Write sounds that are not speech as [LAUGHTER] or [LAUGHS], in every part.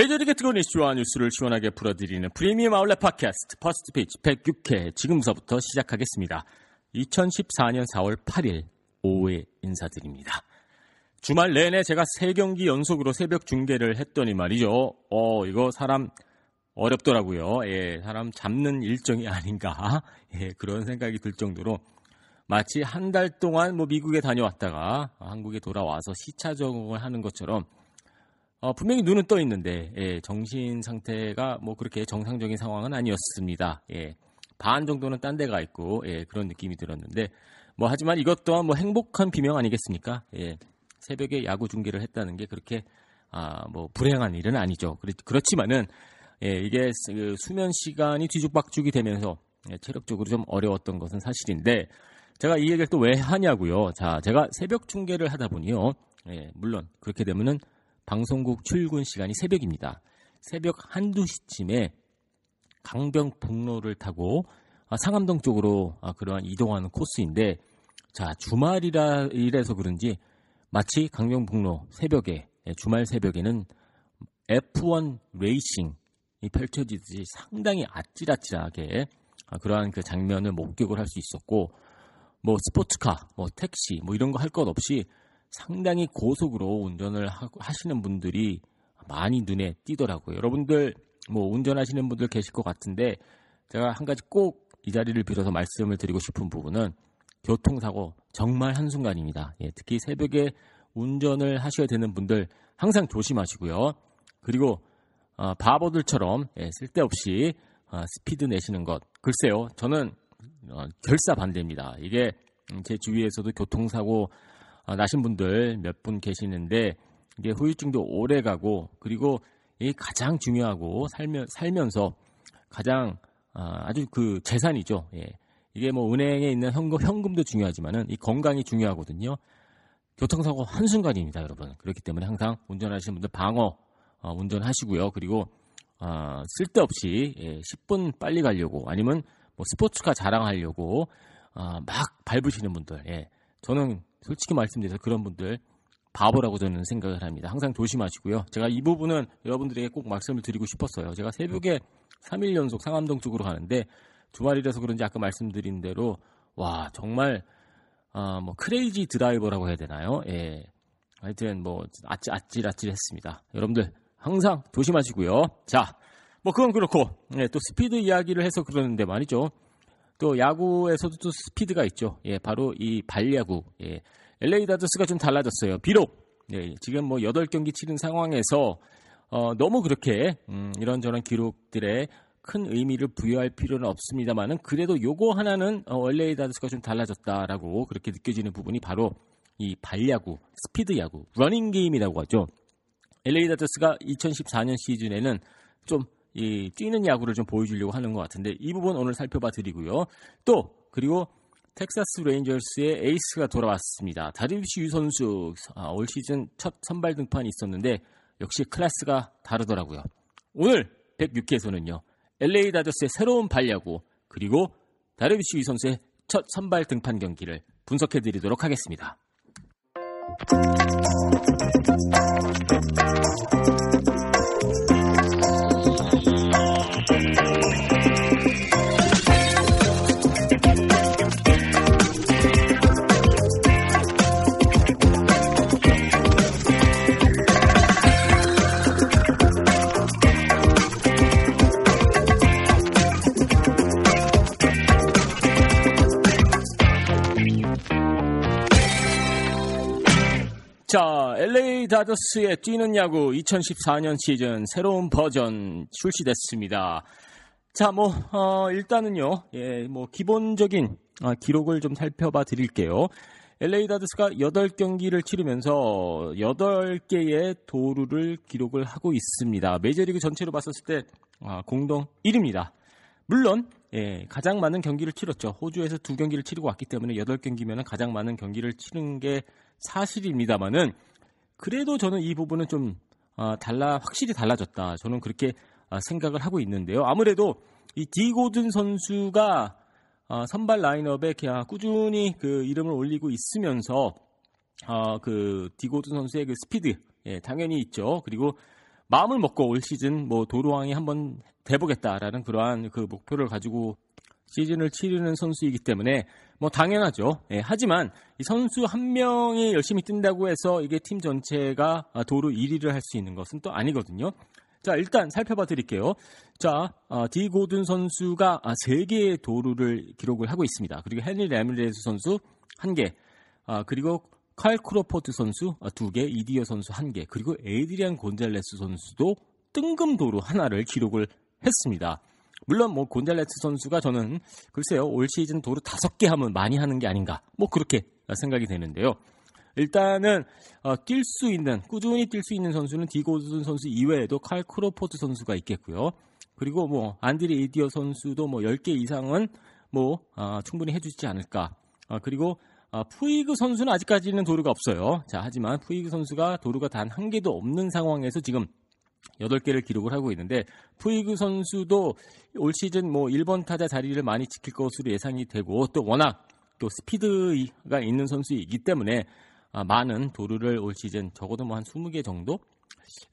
메이저리그 뜨거운 이슈와 뉴스를 시원하게 풀어드리는 프리미엄 아울렛 팟캐스트 퍼스트 페이지 106회 지금부터 시작하겠습니다. 2014년 4월 8일 오후에 인사드립니다. 주말 내내 제가 3경기 연속으로 새벽 중계를 했더니 말이죠. 어, 이거 사람 어렵더라고요. 예, 사람 잡는 일정이 아닌가. [LAUGHS] 예, 그런 생각이 들 정도로 마치 한 달 동안 뭐 미국에 다녀왔다가 한국에 돌아와서 시차 적응을 하는 것처럼 어, 분명히 눈은 떠 있는데 예, 정신 상태가 뭐 그렇게 정상적인 상황은 아니었습니다. 예, 반 정도는 딴 데가 있고 예, 그런 느낌이 들었는데 뭐 하지만 이것 또한 뭐 행복한 비명 아니겠습니까? 예, 새벽에 야구 중계를 했다는 게 그렇게 아, 뭐 불행한 일은 아니죠. 그렇, 그렇지만은 예, 이게 그 수면 시간이 뒤죽박죽이 되면서 예, 체력적으로 좀 어려웠던 것은 사실인데 제가 이 얘기를 또 왜 하냐고요. 자, 제가 새벽 중계를 하다 보니요. 예, 물론 그렇게 되면은 방송국 출근 시간이 새벽입니다. 새벽 한두 시쯤에 강병북로를 타고 아, 상암동 쪽으로 아, 그러한 이동하는 코스인데 자 주말이라 이래서 그런지 마치 강병북로 새벽에 예, 주말 새벽에는 F1 레이싱이 펼쳐지듯이 상당히 아찔아찔하게 아, 그러한 그 장면을 목격을 할 수 있었고 뭐 스포츠카, 뭐 택시, 뭐 이런 거 할 것 없이 상당히 고속으로 운전을 하, 하시는 분들이 많이 눈에 띄더라고요. 여러분들 뭐 운전하시는 분들 계실 것 같은데 제가 한 가지 꼭 이 자리를 빌어서 말씀을 드리고 싶은 부분은 교통사고 정말 한순간입니다. 예, 특히 새벽에 운전을 하셔야 되는 분들 항상 조심하시고요. 그리고 어, 바보들처럼 예, 쓸데없이 어, 스피드 내시는 것 글쎄요 저는 어, 결사 반대입니다. 이게 음, 제 주위에서도 교통사고 어, 나신 분들 몇 분 계시는데 이게 후유증도 오래 가고 그리고 이 가장 중요하고 살면 살면서 가장 어, 아주 그 재산이죠. 예. 이게 뭐 은행에 있는 현금, 현금도 중요하지만은 이 건강이 중요하거든요. 교통사고 한순간입니다, 여러분. 그렇기 때문에 항상 운전하시는 분들 방어 어, 운전하시고요. 그리고 어, 쓸데없이 예, 10분 빨리 가려고 아니면 뭐 스포츠카 자랑하려고 어, 막 밟으시는 분들, 예. 저는 솔직히 말씀드려서 그런 분들 바보라고 저는 생각을 합니다. 항상 조심하시고요. 제가 이 부분은 여러분들에게 꼭 말씀을 드리고 싶었어요. 제가 새벽에 3일 연속 상암동 쪽으로 가는데 주말이라서 그런지 아까 말씀드린 대로 와 정말 어, 뭐 크레이지 드라이버라고 해야 되나요? 예. 하여튼 뭐 아찔 아찔 아찔했습니다. 여러분들 항상 조심하시고요. 자, 뭐 그건 그렇고 예, 또 스피드 이야기를 해서 그러는데 말이죠. 또 야구에서도 또 스피드가 있죠. 예, 바로 이 발야구. 예. LA 다저스가 좀 달라졌어요. 비록 예, 지금 뭐 8경기 치른 상황에서 어, 너무 그렇게 음, 이런저런 기록들에 큰 의미를 부여할 필요는 없습니다만은 그래도 요거 하나는 어, LA 다저스가 좀 달라졌다라고 그렇게 느껴지는 부분이 바로 이 발야구, 스피드 야구, running game이라고 하죠. LA 다저스가 2014년 시즌에는 좀 이 뛰는 야구를 좀 보여주려고 하는 것 같은데 이 부분 오늘 살펴봐 드리고요. 또 그리고 텍사스 레인저스의 에이스가 돌아왔습니다. 다르빗슈 유 선수 아, 올 시즌 첫 선발 등판이 있었는데 역시 클래스가 다르더라고요. 오늘 106회에서는요. LA 다저스의 새로운 발야구 그리고 다르비시 유 선수의 첫 선발 등판 경기를 분석해 드리도록 하겠습니다. 자, LA 다저스의 뛰는 야구 2014년 시즌 새로운 버전 출시됐습니다. 자, 뭐, 어, 일단은요, 예, 뭐, 기본적인 아, 기록을 좀 살펴봐 드릴게요. LA 다저스가 8경기를 치르면서 8개의 도루를 기록을 하고 있습니다. 메이저리그 전체로 봤었을 때 아, 공동 1위입니다. 물론 예, 가장 많은 경기를 치렀죠. 호주에서 두 경기를 치르고 왔기 때문에 8경기면 가장 많은 경기를 치른 게 사실입니다만은 그래도 저는 이 부분은 좀 아, 달라 확실히 달라졌다. 저는 그렇게 아, 생각을 하고 있는데요. 아무래도 이 디고든 선수가 아, 선발 라인업에 그냥 꾸준히 그 이름을 올리고 있으면서 어, 그 디고든 선수의 그 스피드 예, 당연히 있죠. 그리고 마음을 먹고 올 시즌 뭐 도루왕이 한번 돼보겠다라는 그러한 그 목표를 가지고 시즌을 치르는 선수이기 때문에 뭐 당연하죠. 예, 하지만 이 선수 한 명이 열심히 뛴다고 해서 이게 팀 전체가 도루 1위를 할 수 있는 것은 또 아니거든요. 자, 일단 살펴봐 드릴게요. 자, 어, 디 고든 선수가 아, 3개의 도루를 기록을 하고 있습니다. 그리고 핸리 라미레스 선수 1개, 아, 그리고 칼 크로포드 선수 2개, 아, 이디어 선수 1개, 그리고 에이드리안 곤잘레스 선수도 뜬금 도루 하나를 기록을 했습니다. 물론 뭐 곤잘레스 선수가 저는 글쎄요 올 시즌 도루 5개 하면 많이 하는 게 아닌가 뭐 그렇게 생각이 되는데요. 일단은 어, 뛸 수 있는 꾸준히 뛸 수 있는 선수는 디고든 선수 이외에도 칼 크로포드 선수가 있겠고요. 그리고 뭐 안드레 이디어 선수도 뭐 10개 이상은 뭐 어, 충분히 해주지 않을까. 어, 그리고 어, 푸이그 선수는 아직까지는 도루가 없어요. 자, 하지만 푸이그 선수가 도루가 단 한 개도 없는 상황에서 지금 8개를 기록을 하고 있는데 푸이그 선수도 올 시즌 뭐 1번 타자 자리를 많이 지킬 것으로 예상이 되고 또 워낙 또 스피드가 있는 선수이기 때문에 아, 많은 도루를 올 시즌 적어도 뭐 한 20개 정도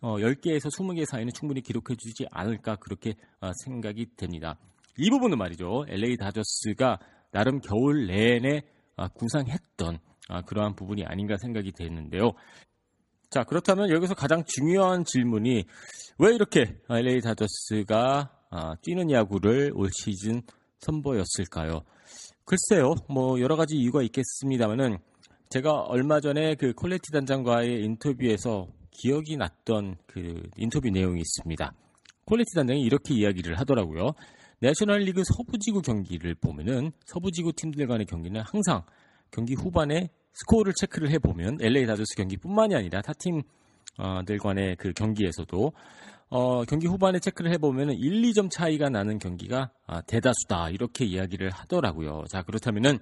어, 10개에서 20개 사이는 충분히 기록해 주지 않을까 그렇게 어, 생각이 됩니다. 이 부분은 말이죠. LA 다저스가 나름 겨울 내내 아, 구상했던 아, 그러한 부분이 아닌가 생각이 되는데요. 자, 그렇다면 여기서 가장 중요한 질문이 왜 이렇게 LA 다저스가 아, 뛰는 야구를 올 시즌 선보였을까요? 글쎄요, 뭐 여러 가지 이유가 있겠습니다만은 제가 얼마 전에 그 콜레티 단장과의 인터뷰에서 기억이 났던 그 인터뷰 내용이 있습니다. 콜레티 단장이 이렇게 이야기를 하더라고요. 내셔널리그 서부지구 경기를 보면은 서부지구 팀들 간의 경기는 항상 경기 후반에 스코어를 체크를 해보면 LA 다저스 경기뿐만이 아니라 타 팀들 간의 그 경기에서도 어, 경기 후반에 체크를 해보면 1, 2점 차이가 나는 경기가 아, 대다수다 이렇게 이야기를 하더라고요. 자 그렇다면은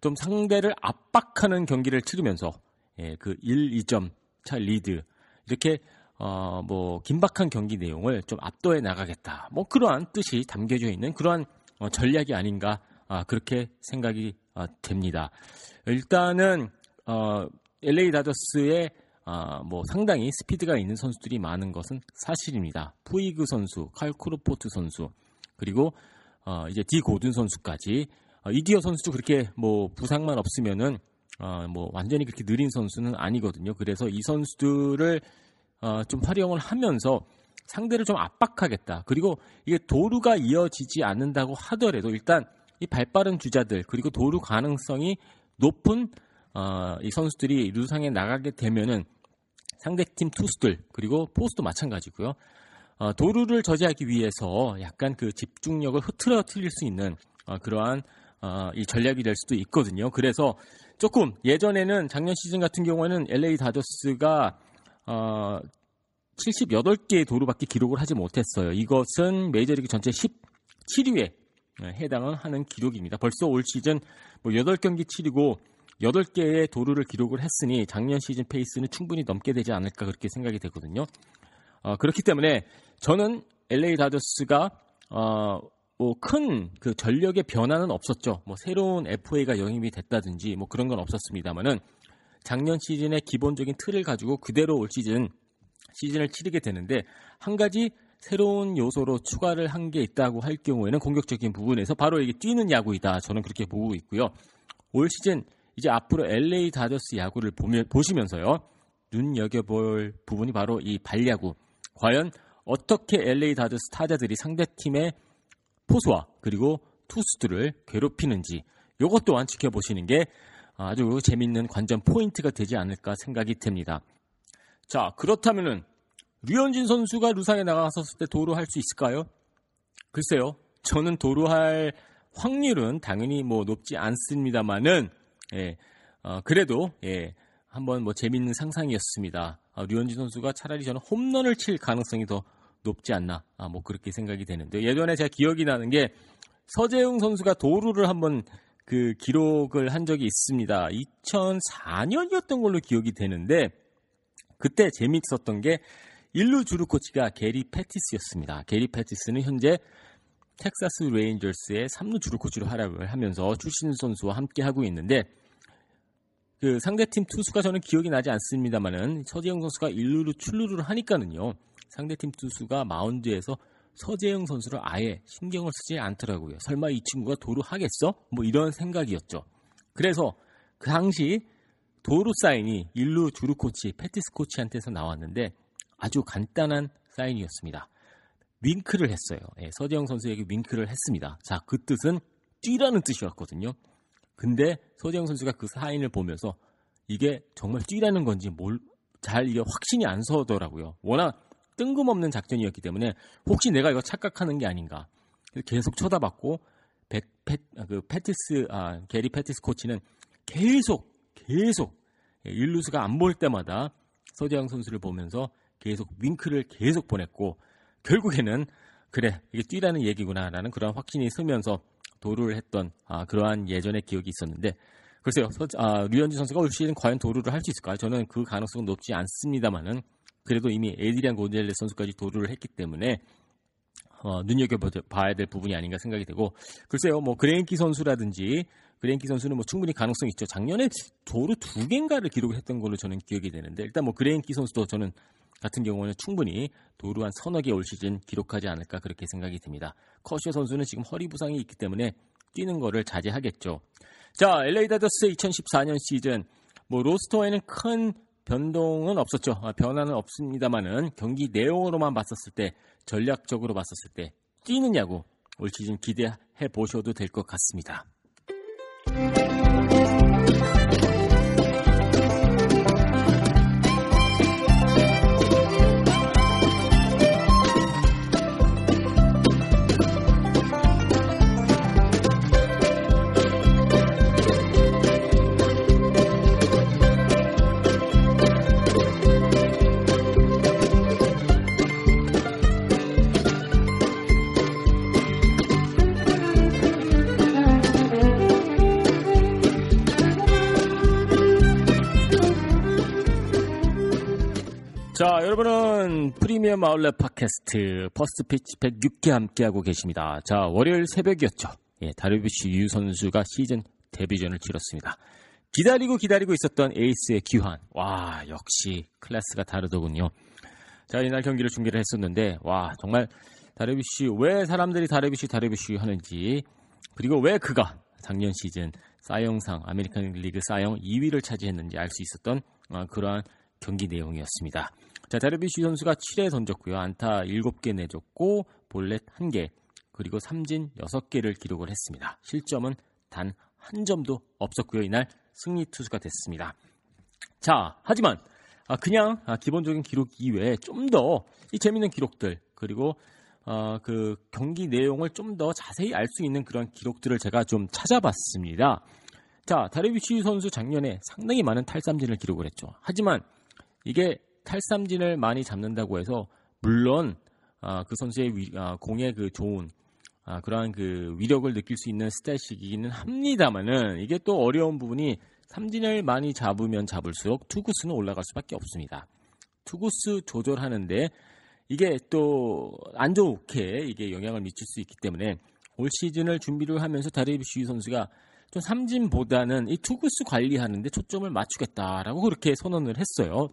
좀 상대를 압박하는 경기를 치르면서 예, 그 1, 2점 차 리드 이렇게 어, 뭐 긴박한 경기 내용을 좀 압도해 나가겠다. 뭐 그러한 뜻이 담겨져 있는 그러한 어, 전략이 아닌가 아, 그렇게 생각이 아, 됩니다. 일단은 어, LA 다저스의 아, 뭐 상당히 스피드가 있는 선수들이 많은 것은 사실입니다. 푸이그 선수, 칼 크로포드 선수, 그리고 어, 이제 디 고든 선수까지 어, 이디어 선수도 그렇게 뭐 부상만 없으면은 어, 뭐 완전히 그렇게 느린 선수는 아니거든요. 그래서 이 선수들을 어, 좀 활용을 하면서 상대를 좀 압박하겠다. 그리고 이게 도루가 이어지지 않는다고 하더라도 일단 이 발빠른 주자들 그리고 도루 가능성이 높은 어, 이 선수들이 루상에 나가게 되면은 상대팀 투수들 그리고 포수도 마찬가지고요. 어, 도루를 저지하기 위해서 약간 그 집중력을 흐트러뜨릴 수 있는 어, 그러한 어, 이 전략이 될 수도 있거든요. 그래서 조금 예전에는 작년 시즌 같은 경우에는 LA 다저스가 어, 78개의 도루밖에 기록을 하지 못했어요. 이것은 메이저리그 전체 17위에 해당을 하는 기록입니다. 벌써 올 시즌 뭐 8경기 치르고 8개의 도루를 기록을 했으니 작년 시즌 페이스는 충분히 넘게 되지 않을까 그렇게 생각이 되거든요. 어, 그렇기 때문에 저는 LA 다저스가 어, 뭐 큰 그 전력의 변화는 없었죠. 뭐 새로운 FA가 영입이 됐다든지 뭐 그런 건 없었습니다만은 작년 시즌의 기본적인 틀을 가지고 그대로 올 시즌 시즌을 치르게 되는데 한 가지 새로운 요소로 추가를 한 게 있다고 할 경우에는 공격적인 부분에서 바로 이게 뛰는 야구이다. 저는 그렇게 보고 있고요. 올 시즌 이제 앞으로 LA 다저스 야구를 보면, 보시면서요. 눈여겨볼 부분이 바로 이 발야구. 과연 어떻게 LA 다저스 타자들이 상대팀의 포수와 그리고 투수들을 괴롭히는지 이것 또한 지켜보시는 게 아주 재밌는 관전 포인트가 되지 않을까 생각이 됩니다. 자, 그렇다면은 류현진 선수가 루상에 나갔었을 때 도루할 수 있을까요? 글쎄요. 저는 도루할 확률은 당연히 뭐 높지 않습니다만은 예, 어, 그래도 예, 한번 뭐 재밌는 상상이었습니다. 아, 류현진 선수가 차라리 저는 홈런을 칠 가능성이 더 높지 않나, 아, 뭐 그렇게 생각이 되는데 예전에 제가 기억이 나는 게 서재응 선수가 도루를 한번 그 기록을 한 적이 있습니다. 2004년이었던 걸로 기억이 되는데 그때 재밌었던 게 일루 주루 코치가 게리 페티스였습니다. 게리 페티스는 현재 텍사스 레인저스의 3루 주루 코치로 활약을 하면서 추신수 선수와 함께 하고 있는데 그 상대팀 투수가 저는 기억이 나지 않습니다만은 서재응 선수가 1루로 출루를 하니까는요. 상대팀 투수가 마운드에서 서재영 선수를 아예 신경을 쓰지 않더라고요. 설마 이 친구가 도루 하겠어? 뭐 이런 생각이었죠. 그래서 그 당시 도루 사인이 1루 주루 코치, 패티스 코치한테서 나왔는데 아주 간단한 사인이었습니다. 윙크를 했어요. 예, 서재영 선수에게 윙크를 했습니다. 자, 그 뜻은 뛰라는 뜻이었거든요. 근데 서재영 선수가 그 사인을 보면서 이게 정말 뛰라는 건지 뭘 잘 이게 확신이 안 서더라고요. 워낙 뜬금없는 작전이었기 때문에 혹시 내가 이거 착각하는 게 아닌가. 계속 쳐다봤고 백, 패, 그 패티스 아, 게리 패티스 코치는 계속 계속 일루스가 안 볼 때마다 서재영 선수를 보면서 계속 윙크를 계속 보냈고 결국에는 그래 이게 뛰라는 얘기구나라는 그런 확신이 서면서 도루를 했던 아, 그러한 예전의 기억이 있었는데 글쎄요 서, 아, 류현진 선수가 올 시즌 과연 도루를 할 수 있을까요? 저는 그 가능성은 높지 않습니다만은 그래도 이미 에이드리안 곤잘레스 선수까지 도루를 했기 때문에 어, 눈여겨봐야 될 부분이 아닌가 생각이 되고 글쎄요 뭐 그레인키 선수라든지 그레인키 선수는 뭐 충분히 가능성 이 있죠 작년에 도루 두 개인가를 기록을 했던 걸로 저는 기억이 되는데 일단 뭐 그레인키 선수도 저는 같은 경우는 충분히 도루 한 서너 개 올 시즌 기록하지 않을까 그렇게 생각이 듭니다. 커쇼 선수는 지금 허리 부상이 있기 때문에 뛰는 거를 자제하겠죠. 자, LA 다저스 2014년 시즌 뭐 로스터에는 큰 변동은 없었죠. 아, 변화는 없습니다만은 경기 내용으로만 봤었을 때 전략적으로 봤었을 때 뛰느냐고 올 시즌 기대해 보셔도 될 것 같습니다. 여러분은 프리미엄 아울렛 팟캐스트 퍼스트 피치 106개 함께하고 계십니다. 자, 월요일 새벽이었죠. 예, 다르비쉬 유 선수가 시즌 데뷔전을 치렀습니다. 기다리고 기다리고 있었던 에이스의 귀환. 와, 역시 클래스가 다르더군요. 자, 이날 경기를 중계를 했었는데, 와, 정말 다르비쉬, 왜 사람들이 다르비쉬, 다르비쉬 하는지, 그리고 왜 그가 작년 시즌 사이영상, 아메리칸 리그 사이영 2위를 차지했는지 알 수 있었던 어, 그러한 경기 내용이었습니다. 자, 다르비쉬 선수가 7회 던졌고요. 안타 7개 내줬고 볼넷 1개 그리고 삼진 6개를 기록을 했습니다. 실점은 단 한 점도 없었고요. 이날 승리 투수가 됐습니다. 자, 하지만 아, 그냥 아, 기본적인 기록 이외에 좀 더 이 재밌는 기록들 그리고 어, 그 경기 내용을 좀 더 자세히 알 수 있는 그런 기록들을 제가 좀 찾아봤습니다. 자, 다르비쉬 선수 작년에 상당히 많은 탈삼진을 기록을 했죠. 하지만 이게 탈삼진을 많이 잡는다고 해서 물론 아, 그 선수의 위, 아, 공의 그 좋은 아, 그러한 그 위력을 느낄 수 있는 스탯이기는 합니다만은 이게 또 어려운 부분이 삼진을 많이 잡으면 잡을수록 투구수는 올라갈 수밖에 없습니다. 투구수 조절하는데 이게 또 안 좋게 이게 영향을 미칠 수 있기 때문에 올 시즌을 준비를 하면서 다르비쉬 선수가 좀 삼진보다는 이 투구수 관리하는데 초점을 맞추겠다라고 그렇게 선언을 했어요.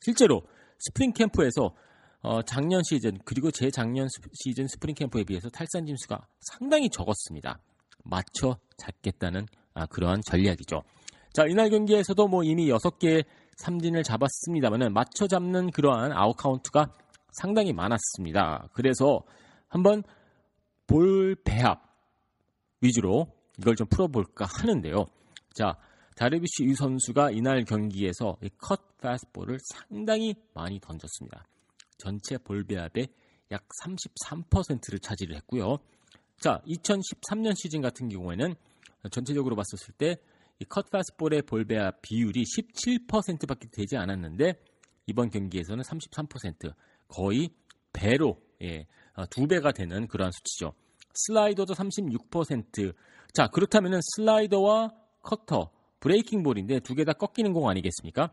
실제로 스프링 캠프에서 어, 작년 시즌 그리고 재작년 시즌 스프링 캠프에 비해서 탈삼진 수가 상당히 적었습니다. 맞춰 잡겠다는 아, 그러한 전략이죠. 자 이날 경기에서도 뭐 이미 6개의 삼진을 잡았습니다만은 맞춰 잡는 그러한 아웃 카운트가 상당히 많았습니다. 그래서 한번 볼 배합 위주로 이걸 좀 풀어볼까 하는데요. 자 다르비쉬 유 선수가 이날 경기에서 컷 패스볼을 상당히 많이 던졌습니다. 전체 볼 배합의 약 33%를 차지를 했고요. 자, 2013년 시즌 같은 경우에는 전체적으로 봤었을 때컷 패스볼의 볼 배합 비율이 17%밖에 되지 않았는데 이번 경기에서는 33% 거의 배로 예, 어, 두 배가 되는 그러한 수치죠. 슬라이더도 36%. 자, 그렇다면은 슬라이더와 cutter, breaking ball인데 두 개 다 꺾이는 공 아니겠습니까?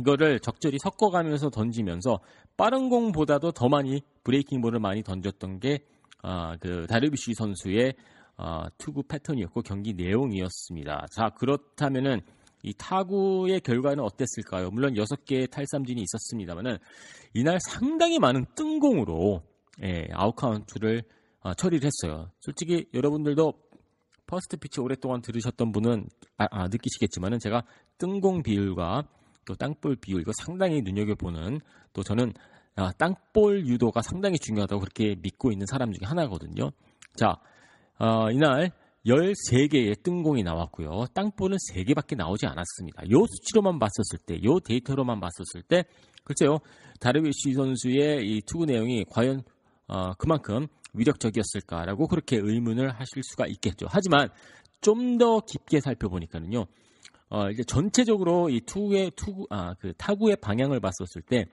이거를 적절히 섞어가면서 던지면서 빠른 공보다도 더 많이 breaking ball을 많이 던졌던 게 아, 그 다르비쉬 선수의 아, 투구 패턴이었고 경기 내용이었습니다. 자, 그렇다면은 이 타구의 결과는 어땠을까요? 물론 6개의 탈삼진이 있었습니다만은 이날 상당히 많은 뜬공으로 예, 아웃카운트를 아, 처리를 했어요. 솔직히 여러분들도 First Pitch 오랫동안 들으셨던 분은 아, 아, 느끼시겠지만은 제가 뜬공 비율과 또 땅볼 비율 이거 상당히 눈여겨보는 또 저는 아, 땅볼 유도가 상당히 중요하다고 그렇게 믿고 있는 사람 중에 하나거든요. 자, 어, 이날 13개의 뜬공이 나왔고요. 땅볼은 3개밖에 나오지 않았습니다. 요 수치로만 봤었을 때, 요 데이터로만 봤었을 때, 글쎄요, 다르비쉬 선수의 이 투구 내용이 과연 어, 그만큼 위력적이었을까라고 그렇게 의문을 하실 수가 있겠죠. 하지만 좀 더 깊게 살펴보니까는요, 어, 이제 전체적으로 이 투구의 투구, 아, 그 타구의 방향을 봤었을 때,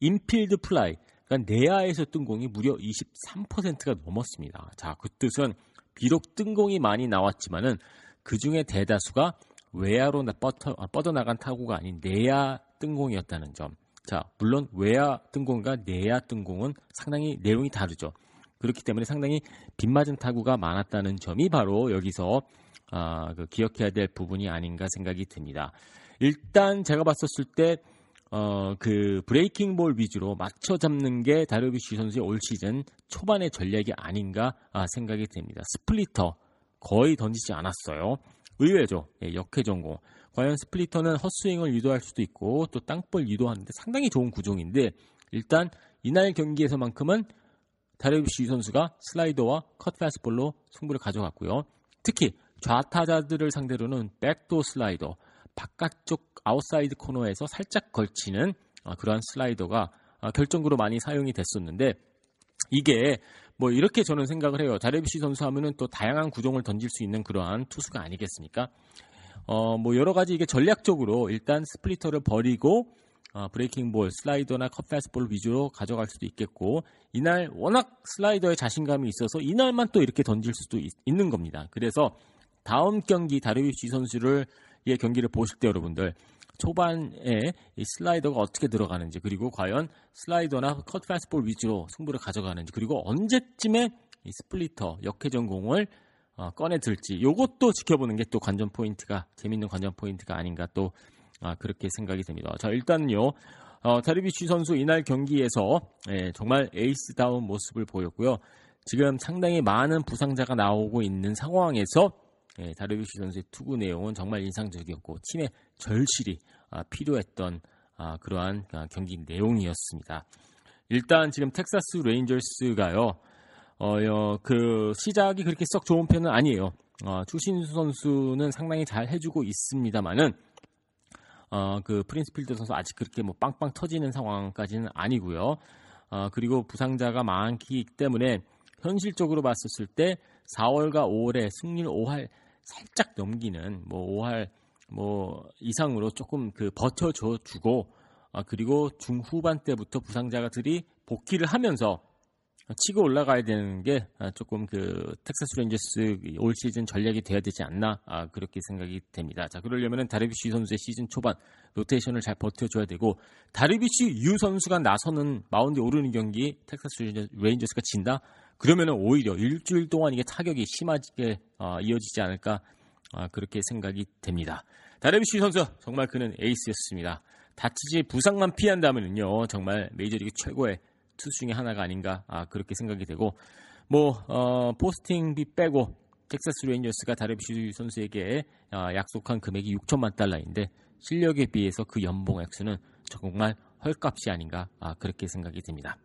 인필드 플라이, 그러니까 내야에서 뜬 공이 무려 23%가 넘었습니다. 자, 그 뜻은 비록 뜬 공이 많이 나왔지만은 그 중에 대다수가 외야로 뻗어, 아, 뻗어나간 타구가 아닌 내야 뜬공이었다는 점. 자, 물론 외야 뜬공과 내야 뜬공은 상당히 내용이 다르죠. 그렇기 때문에 상당히 빗맞은 타구가 많았다는 점이 바로 여기서 아, 그 기억해야 될 부분이 아닌가 생각이 듭니다. 일단 제가 봤었을 때 어, 그 breaking ball 위주로 맞춰 잡는 게 다르비쉬 선수의 올 시즌 초반의 전략이 아닌가 아, 생각이 됩니다. splitter 거의 던지지 않았어요. 의외죠. 예, 역회전 공. 과연 splitter는 헛스윙을 유도할 수도 있고 또 땅볼 유도하는데 상당히 좋은 구종인데 일단 이날 경기에서만큼은 다르비쉬 선수가 슬라이더와 cut fastball로 승부를 가져갔고요. 특히 좌타자들을 상대로는 backdoor 슬라이더, 바깥쪽 아웃사이드 코너에서 살짝 걸치는 아, 그러한 슬라이더가 아, 결정구로 많이 사용이 됐었는데 이게 뭐 이렇게 저는 생각을 해요. 다르비쉬 선수 하면은 또 다양한 구종을 던질 수 있는 그러한 투수가 아니겠습니까? 어, 뭐 여러 가지 이게 전략적으로 일단 splitter를 버리고 어, breaking ball, 슬라이더나 cut fastball 위주로 가져갈 수도 있겠고 이날 워낙 슬라이더에 자신감이 있어서 이날만 또 이렇게 던질 수도 있, 는 겁니다. 그래서 다음 경기 다르비쉬 선수를 의 경기를 보실 때 여러분들 초반에 이 슬라이더가 어떻게 들어가는지 그리고 과연 슬라이더나 컷 패스트볼 위주로 승부를 가져가는지 그리고 언제쯤에 이 스플리터 역회전 공을 어, 꺼내 들지 요것도 지켜보는 게 또 관전 포인트가 재밌는 관전 포인트가 아닌가 또 아, 그렇게 생각이 됩니다. 자 일단요 어, 다르비쉬 선수 이날 경기에서 예, 정말 에이스다운 모습을 보였고요. 지금 상당히 많은 부상자가 나오고 있는 상황에서 예, 다르비쉬 선수의 투구 내용은 정말 인상적이었고 팀의 절실히 아, 필요했던 아, 그러한 아, 경기 내용이었습니다. 일단 지금 텍사스 레인저스가요. 어, 그 시작이 그렇게 썩 좋은 편은 아니에요. 어, 추신수 선수는 상당히 잘 해주고 있습니다만은 어, 그 프린스 필더 선수 아직 그렇게 뭐 빵빵 터지는 상황까지는 아니고요. 어, 그리고 부상자가 많기 때문에 현실적으로 봤었을 때 4월과 5월에 승률 5할 살짝 넘기는 뭐 5할 뭐 이상으로 조금 그 버텨줘 주고 아, 그리고 중후반 때부터 부상자들이 복귀를 하면서 치고 올라가야 되는 게 아, 조금 그 텍사스 레인저스 올 시즌 전략이 돼야 되지 않나 아, 그렇게 생각이 됩니다. 자 그러려면은 다르비쉬 선수의 시즌 초반 로테이션을 잘 버텨줘야 되고 다르비쉬 유 선수가 나서는 마운드에 오르는 경기 텍사스 레인저스가 진다 그러면은 오히려 일주일 동안 이게 타격이 심하게 어, 이어지지 않을까 어, 그렇게 생각이 됩니다. 다르비쉬 선수 정말 그는 에이스였습니다. 다치지 부상만 피한다면은요 정말 메이저리그 최고의 투수 중에 하나가 아닌가 아, 그렇게 생각이 되고 뭐 어, 포스팅비 빼고 텍사스 레인저스가 다르비쉬 선수에게 어, 약속한 금액이 6천만 달러인데 실력에 비해서 그 연봉 액수는 정말 헐값이 아닌가 아, 그렇게 생각이 됩니다.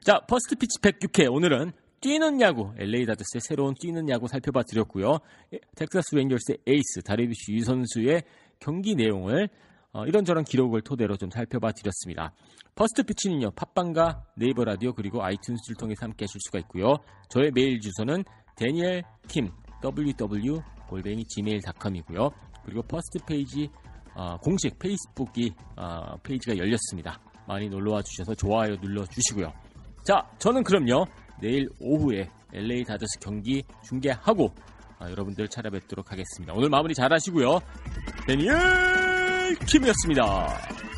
자, 퍼스트 피치 106회 오늘은 뛰는 야구, LA 다저스의 새로운 뛰는 야구 살펴봐 드렸고요. 예, 텍사스 레인저스의 에이스 유 선수의 경기 내용을 어, 이런저런 기록을 토대로 좀 살펴봐 드렸습니다. 퍼스트 피치는요, 팟빵과 네이버 라디오 그리고 아이튠즈를 통해서 함께 하실 수가 있고요. 저의 메일 주소는 데니엘 킴 ww 골뱅이 gmail.com이고요. 그리고 퍼스트 피치 어, 공식 페이스북이 어, 페이지가 열렸습니다. 많이 놀러와 주셔서 좋아요 눌러 주시고요. 자, 저는 그럼요. 내일 오후에 LA 다저스 경기 중계하고 아, 여러분들 찾아뵙도록 하겠습니다. 오늘 마무리 잘 하시고요. 데니엘 킴이었습니다.